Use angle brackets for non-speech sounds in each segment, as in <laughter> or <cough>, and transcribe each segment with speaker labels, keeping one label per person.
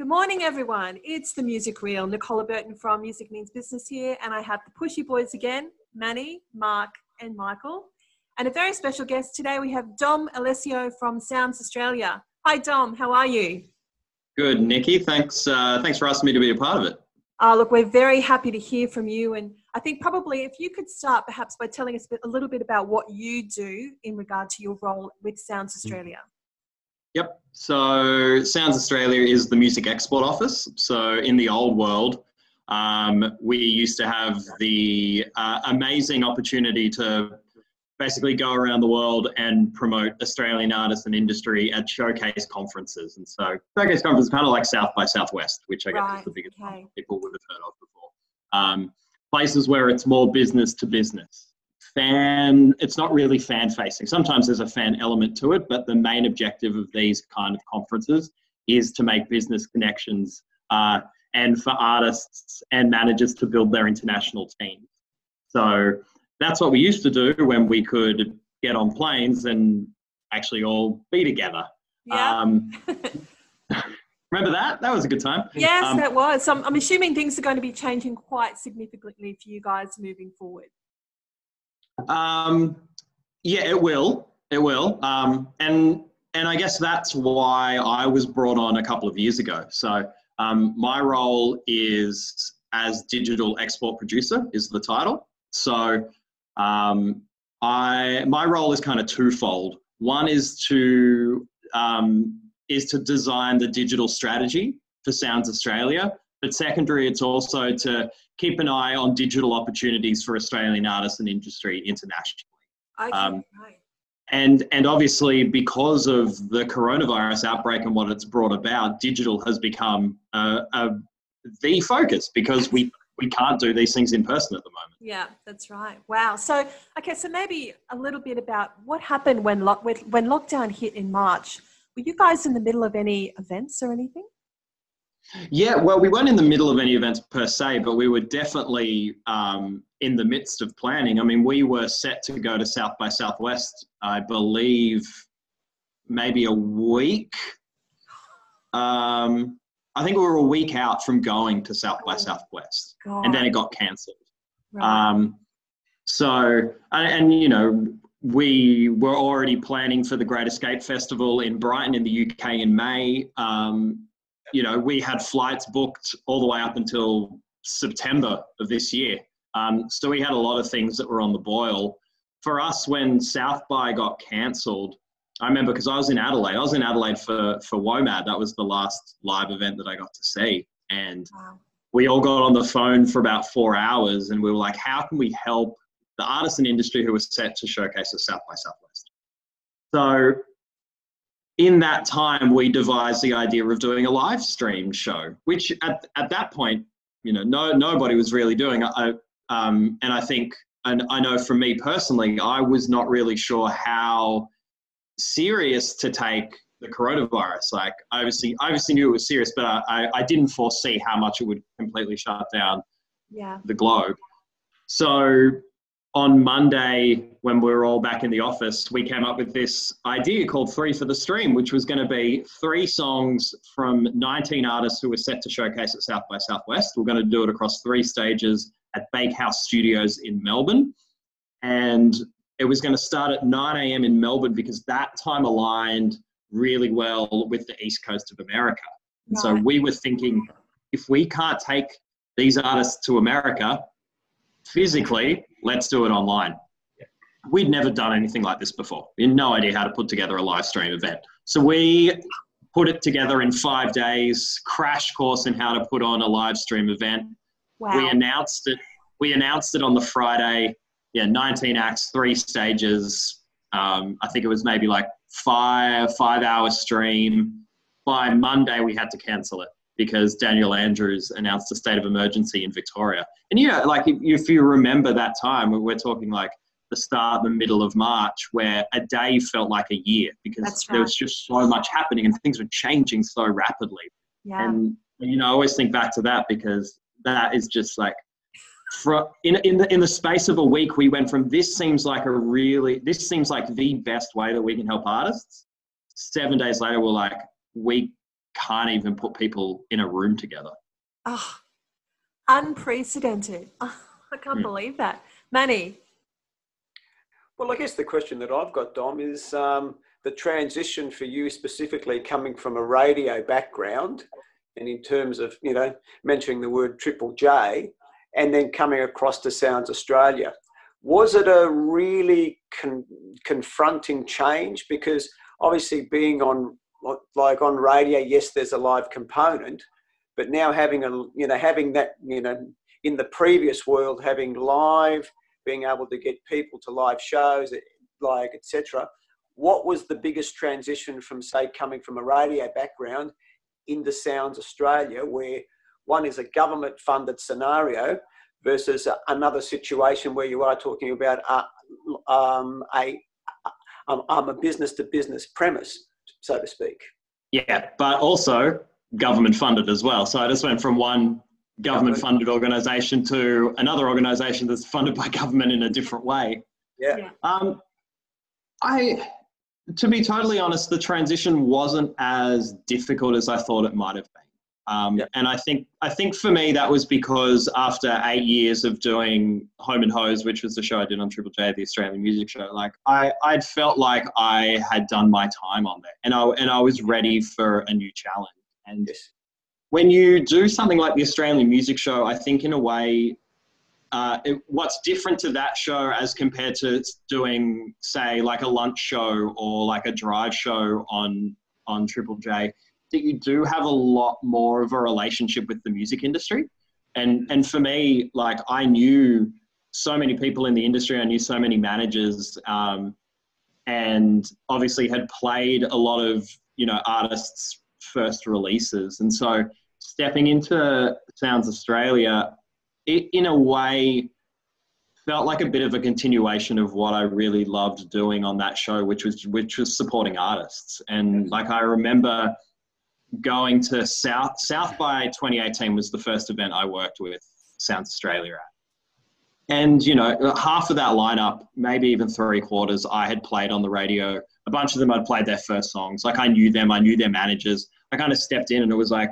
Speaker 1: Good morning, everyone. It's the Music Real. Nicola Burton from Music Means Business here, and I have the Pushy Boys again Manny, Mark, and Michael. And a very special guest today, we have Dom Alessio from Sounds Australia. Hi, Dom. How are you?
Speaker 2: Good, Nikki. Thanks. Uh, thanks for asking me to be a part of it.
Speaker 1: Uh, look, we're very happy to hear from you. And I think probably if you could start perhaps by telling us a, bit, a little bit about what you do in regard to your role with Sounds Australia.
Speaker 2: Yep. So Sounds Australia is the music export office. So in the old world, um, we used to have the uh, amazing opportunity to basically go around the world and promote Australian artists and industry at showcase conferences. And so showcase conference is kind of like South by Southwest, which I guess right, is the biggest okay. one people would have heard of before. Um, places where it's more business to business. Fan, it's not really fan facing. Sometimes there's a fan element to it, but the main objective of these kind of conferences is to make business connections uh, and for artists and managers to build their international teams. So that's what we used to do when we could get on planes and actually all be together.
Speaker 1: Yeah. Um, <laughs>
Speaker 2: remember that? That was a good time.
Speaker 1: Yes, um, that was. I'm, I'm assuming things are going to be changing quite significantly for you guys moving forward.
Speaker 2: Um, yeah, it will. It will. Um, and and I guess that's why I was brought on a couple of years ago. So um, my role is as digital export producer is the title. So um, I my role is kind of twofold. One is to um, is to design the digital strategy for Sounds Australia, but secondary, it's also to keep an eye on digital opportunities for Australian artists and industry internationally.
Speaker 1: Okay, um, right.
Speaker 2: And, and obviously, because of the coronavirus outbreak and what it's brought about, digital has become a, a, the focus because we we can't do these things in person at the moment.
Speaker 1: Yeah, that's right. Wow. So, okay, so maybe a little bit about what happened when lock, when lockdown hit in March. Were you guys in the middle of any events or anything?
Speaker 2: Yeah, well, we weren't in the middle of any events per se, but we were definitely um, in the midst of planning. I mean, we were set to go to South by Southwest, I believe, maybe a week. Um, I think we were a week out from going to South by Southwest, God. and then it got cancelled. Right. Um, so, and, and, you know, we were already planning for the Great Escape Festival in Brighton in the UK in May. Um, you know, we had flights booked all the way up until September of this year. Um, so we had a lot of things that were on the boil. For us, when South by got cancelled, I remember because I was in Adelaide. I was in Adelaide for for WOMAD. That was the last live event that I got to see, and wow. we all got on the phone for about four hours, and we were like, "How can we help the artisan industry who was set to showcase at South by Southwest?" So, in that time, we devised the idea of doing a live stream show, which at at that point, you know, no nobody was really doing. I, um, and I think, and I know for me personally, I was not really sure how serious to take the coronavirus. Like, I obviously, I obviously knew it was serious, but I, I didn't foresee how much it would completely shut down
Speaker 1: yeah.
Speaker 2: the globe. So on Monday, when we were all back in the office, we came up with this idea called Three for the Stream, which was going to be three songs from 19 artists who were set to showcase at South by Southwest. We're going to do it across three stages at Bakehouse Studios in Melbourne. And it was going to start at 9 a.m. in Melbourne because that time aligned really well with the East Coast of America. And right. so we were thinking if we can't take these artists to America physically, let's do it online. We'd never done anything like this before. We had no idea how to put together a live stream event. So we put it together in five days, crash course in how to put on a live stream event. Wow. We announced it. We announced it on the Friday yeah, 19 acts, three stages. Um, I think it was maybe like five five hour stream. By Monday, we had to cancel it because Daniel Andrews announced a state of emergency in Victoria. And yeah, like if, if you remember that time, we're talking like the start, the middle of March, where a day felt like a year because right. there was just so much happening and things were changing so rapidly.
Speaker 1: Yeah.
Speaker 2: And you know, I always think back to that because that is just like for, in, in, the, in the space of a week, we went from this seems like a really, this seems like the best way that we can help artists. Seven days later, we're like, we, can't even put people in a room together.
Speaker 1: Oh, unprecedented. Oh, <laughs> I can't mm. believe that. Manny.
Speaker 3: Well, I guess the question that I've got, Dom, is um, the transition for you specifically coming from a radio background and in terms of, you know, mentioning the word Triple J and then coming across to Sounds Australia. Was it a really con- confronting change? Because obviously being on like on radio, yes, there's a live component, but now having a you know having that you know in the previous world having live, being able to get people to live shows, like etc what was the biggest transition from, say, coming from a radio background into Sounds Australia, where one is a government funded scenario versus another situation where you are talking about a, um, a, um, a business to business premise, so to speak.
Speaker 2: Yeah, but also government funded as well. So I just went from one government funded organisation to another organisation that's funded by <laughs> government in a different way.
Speaker 3: Yeah.
Speaker 2: Um, I to be totally honest, the transition wasn't as difficult as I thought it might have been. Um, yep. And I think I think for me that was because after eight years of doing Home and Hosed, which was the show I did on Triple J, the Australian music show, like I I'd felt like I had done my time on that, and I and I was ready for a new challenge. And yes. when you do something like the Australian music show, I think in a way uh, it, what's different to that show as compared to doing, say, like a lunch show or like a drive show on on Triple J, that you do have a lot more of a relationship with the music industry. And and for me, like I knew so many people in the industry, I knew so many managers, um, and obviously had played a lot of you know artists' first releases, and so stepping into Sounds Australia, it, in a way, felt like a bit of a continuation of what I really loved doing on that show, which was which was supporting artists. And like I remember going to South South by 2018 was the first event I worked with Sounds Australia at. And you know, half of that lineup, maybe even three quarters, I had played on the radio. A bunch of them I'd played their first songs. Like I knew them, I knew their managers. I kind of stepped in, and it was like,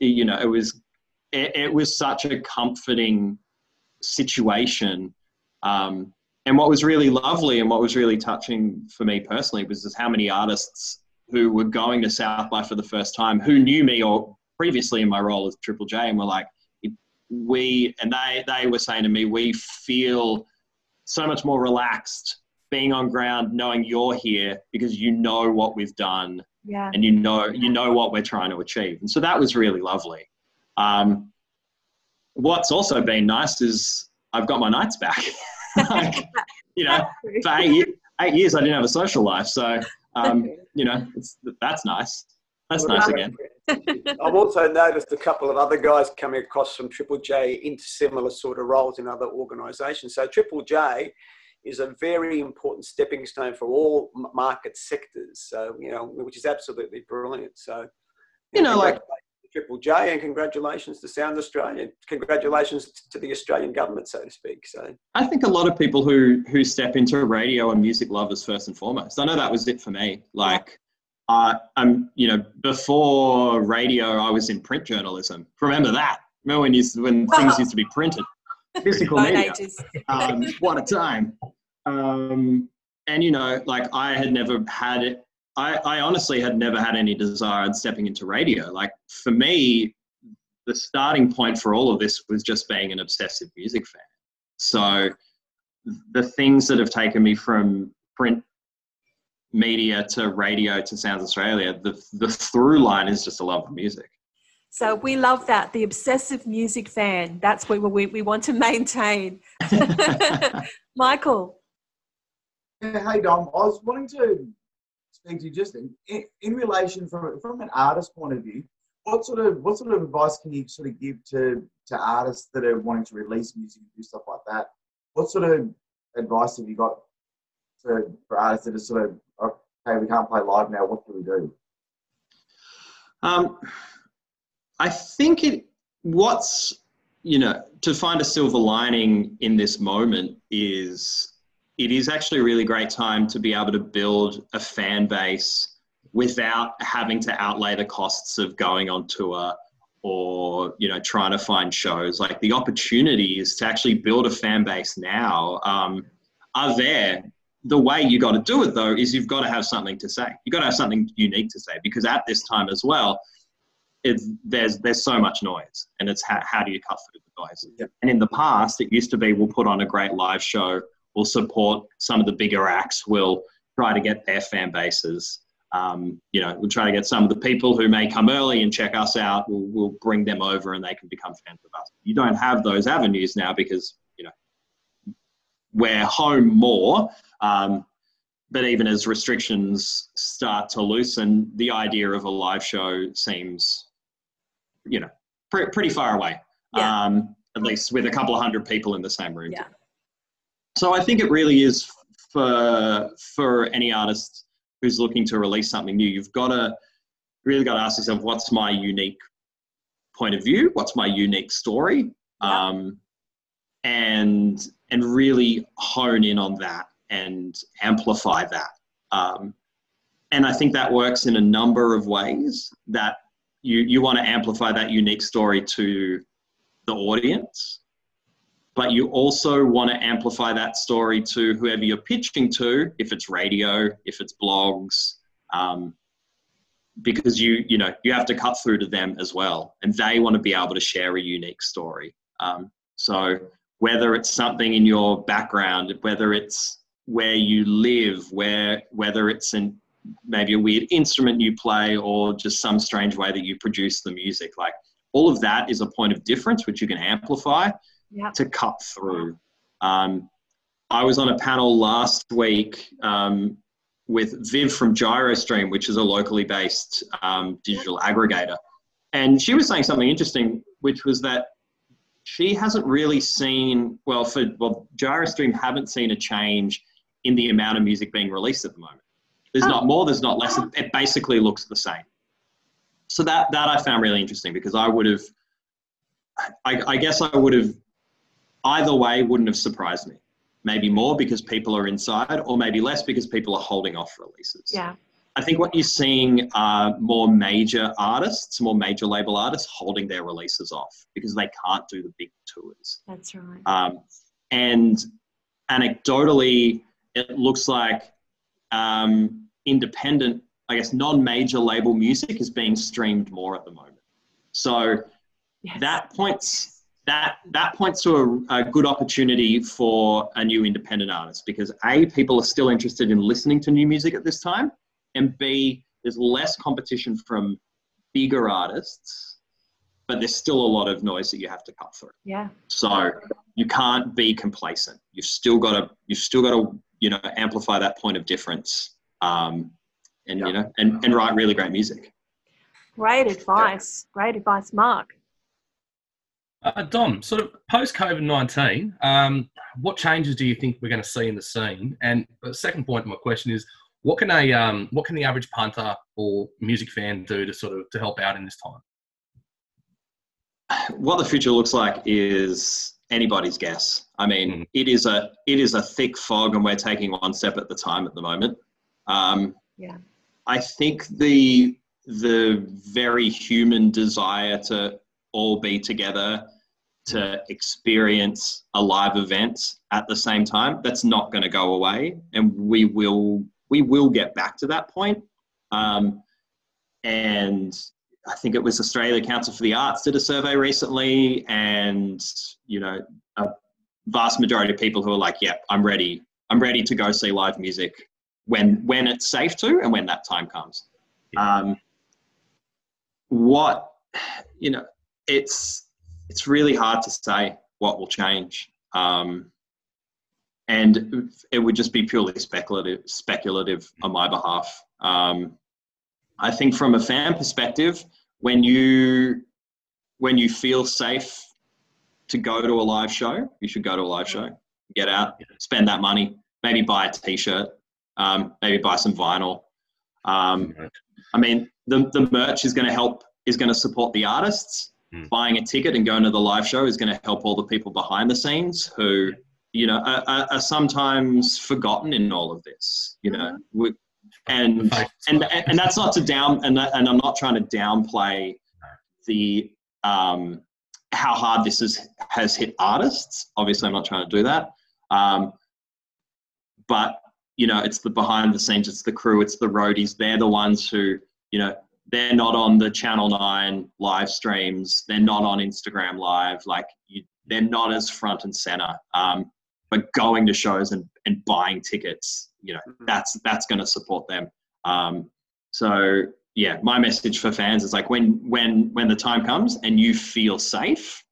Speaker 2: you know, it was it, it was such a comforting situation. Um, and what was really lovely and what was really touching for me personally was just how many artists who were going to South by for the first time who knew me or previously in my role as Triple J and were like, we, and they, they were saying to me, we feel so much more relaxed being on ground, knowing you're here because you know what we've done
Speaker 1: yeah.
Speaker 2: and you know, you know what we're trying to achieve. And so that was really lovely. Um, what's also been nice is I've got my nights back. <laughs> like, you know, <laughs> for eight, eight, years I didn't have a social life, so um, <laughs> you know, that's nice. That's nice again. <laughs>
Speaker 3: I've also noticed a couple of other guys coming across from Triple J into similar sort of roles in other organisations. So Triple J is a very important stepping stone for all market sectors. So you know, which is absolutely brilliant. So
Speaker 2: you know, like
Speaker 3: Triple J, and congratulations to Sound Australia. Congratulations to the Australian government, so to speak. So
Speaker 2: I think a lot of people who who step into radio are music lovers first and foremost. I know that was it for me. Like, uh, I'm you know before radio, I was in print journalism. Remember that? Remember when you when things used to be printed, <laughs> physical media. Um, what a time. Um, and you know, like I had never had it I, I honestly had never had any desire in stepping into radio. Like for me, the starting point for all of this was just being an obsessive music fan. So the things that have taken me from print media to radio to Sounds Australia, the, the through line is just a love of music.
Speaker 1: So we love that. The obsessive music fan. That's what we, we want to maintain. <laughs> <laughs> Michael.
Speaker 4: Hey, Dom. I was wanting to to you just in, in relation from from an artist point of view. What sort of what sort of advice can you sort of give to to artists that are wanting to release music and do stuff like that? What sort of advice have you got for, for artists that are sort of okay, we can't play live now. What do we do?
Speaker 2: Um, I think it. What's you know to find a silver lining in this moment is it is actually a really great time to be able to build a fan base without having to outlay the costs of going on tour or you know trying to find shows. Like the opportunities to actually build a fan base now um, are there. The way you got to do it though is you've got to have something to say. You've got to have something unique to say because at this time as well it's, there's there's so much noise and it's how, how do you cut through the noise? And in the past it used to be we'll put on a great live show we'll support some of the bigger acts we'll try to get their fan bases um, you know, we'll try to get some of the people who may come early and check us out. We'll, we'll bring them over and they can become fans of us. You don't have those avenues now because, you know, we're home more. Um, but even as restrictions start to loosen, the idea of a live show seems, you know, pre- pretty far away.
Speaker 1: Yeah.
Speaker 2: Um, at least with a couple of hundred people in the same room.
Speaker 1: Yeah.
Speaker 2: So I think it really is for for any artist who's looking to release something new, you've got to really got to ask yourself, what's my unique point of view? What's my unique story?
Speaker 1: Yeah.
Speaker 2: Um, and and really hone in on that and amplify that. Um, and I think that works in a number of ways. That you you want to amplify that unique story to the audience, but you also want to amplify that story to whoever you're pitching to, if it's radio, if it's blogs, um, because you you know you have to cut through to them as well, and they want to be able to share a unique story. Um, so whether it's something in your background, whether it's where you live, where whether it's in maybe a weird instrument you play or just some strange way that you produce the music, like all of that is a point of difference which you can amplify
Speaker 1: Yeah.
Speaker 2: to cut through. Um, I was on a panel last week um, with Viv from GyroStream, which is a locally based um, digital aggregator. And she was saying something interesting, which was that she hasn't really seen, well, for well, GyroStream haven't seen a change in the amount of music being released at the moment. There's
Speaker 1: Oh.
Speaker 2: not more, there's not less. It, it basically looks the same. So that, that I found really interesting because I would have, I, I guess I would have either way wouldn't have surprised me. Maybe more because people are inside, or maybe less because people are holding off releases.
Speaker 1: Yeah.
Speaker 2: I think what you're seeing are more major artists, more major label artists holding their releases off because they can't do the big tours.
Speaker 1: That's right.
Speaker 2: Um, and anecdotally, it looks like um, independent, I guess, non major label music is being streamed more at the moment. So
Speaker 1: Yes.
Speaker 2: that points that that points to a, a good opportunity for a new independent artist because a people are still interested in listening to new music at this time and b there's less competition from bigger artists but there's still a lot of noise that you have to cut through
Speaker 1: Yeah.
Speaker 2: so you can't be complacent you've still got to you've still got to you know amplify that point of difference um, and you know and, and write really great music
Speaker 1: Great advice. Great advice, Mark.
Speaker 5: Uh, Dom, sort of post COVID 19, um, what changes do you think we're going to see in the scene? And the second point of my question is what can a um, what can the average punter or music fan do to sort of to help out in this time?
Speaker 2: what the future looks like is anybody's guess. I mean,
Speaker 5: Mm.
Speaker 2: it is a it is a thick fog, and we're taking one step at the time at the moment. Um,
Speaker 1: Yeah.
Speaker 2: I think the the very human desire to all be together to experience a live event at the same time that's not going to go away and we will we will get back to that point um, and I think it was Australia Council for the Arts did a survey recently, and you know, a vast majority of people who are like, "Yeah, I'm ready. I'm ready to go see live music when when it's safe to, and when that time comes." Um, what you know, it's it's really hard to say what will change, um, and it would just be purely speculative speculative on my behalf. Um, I think from a fan perspective, when you when you feel safe to go to a live show, you should go to a live show. Get out, spend that money, maybe buy a T-shirt, um, maybe buy some vinyl. Um, I mean, the the merch is going to help, is going to support the artists.
Speaker 5: Mm.
Speaker 2: Buying a ticket and going to the live show is going to help all the people behind the scenes who, you know, are, are, are sometimes forgotten in all of this. You know, we, and and and that's not to down and and I'm not trying to downplay the um, how hard this is has hit artists. Obviously, I'm not trying to do that. Um, but you know, it's the behind the scenes, it's the crew, it's the roadies. They're the ones who you know they're not on the Channel Nine live streams. They're not on Instagram Live. Like you, they're not as front and center. Um, but going to shows and, and buying tickets, you know, mm-hmm. that's that's going to support them. Um, so yeah, my message for fans is like when when when the time comes and you feel safe,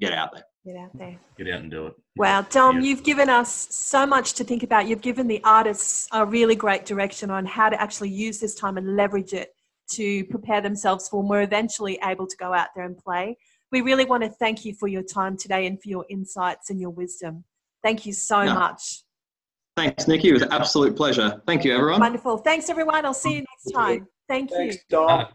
Speaker 2: get out there.
Speaker 1: Get out there.
Speaker 5: Get out and do it.
Speaker 1: Wow, Dom, yeah. you've given us so much to think about. You've given the artists a really great direction on how to actually use this time and leverage it to prepare themselves for when we're eventually able to go out there and play. We really want to thank you for your time today and for your insights and your wisdom. Thank you so no. much.
Speaker 2: Thanks, Nikki. It was an absolute pleasure. Thank you, everyone.
Speaker 1: Wonderful. Thanks, everyone. I'll see you next time. Thank
Speaker 3: Thanks,
Speaker 1: you.
Speaker 3: Dom.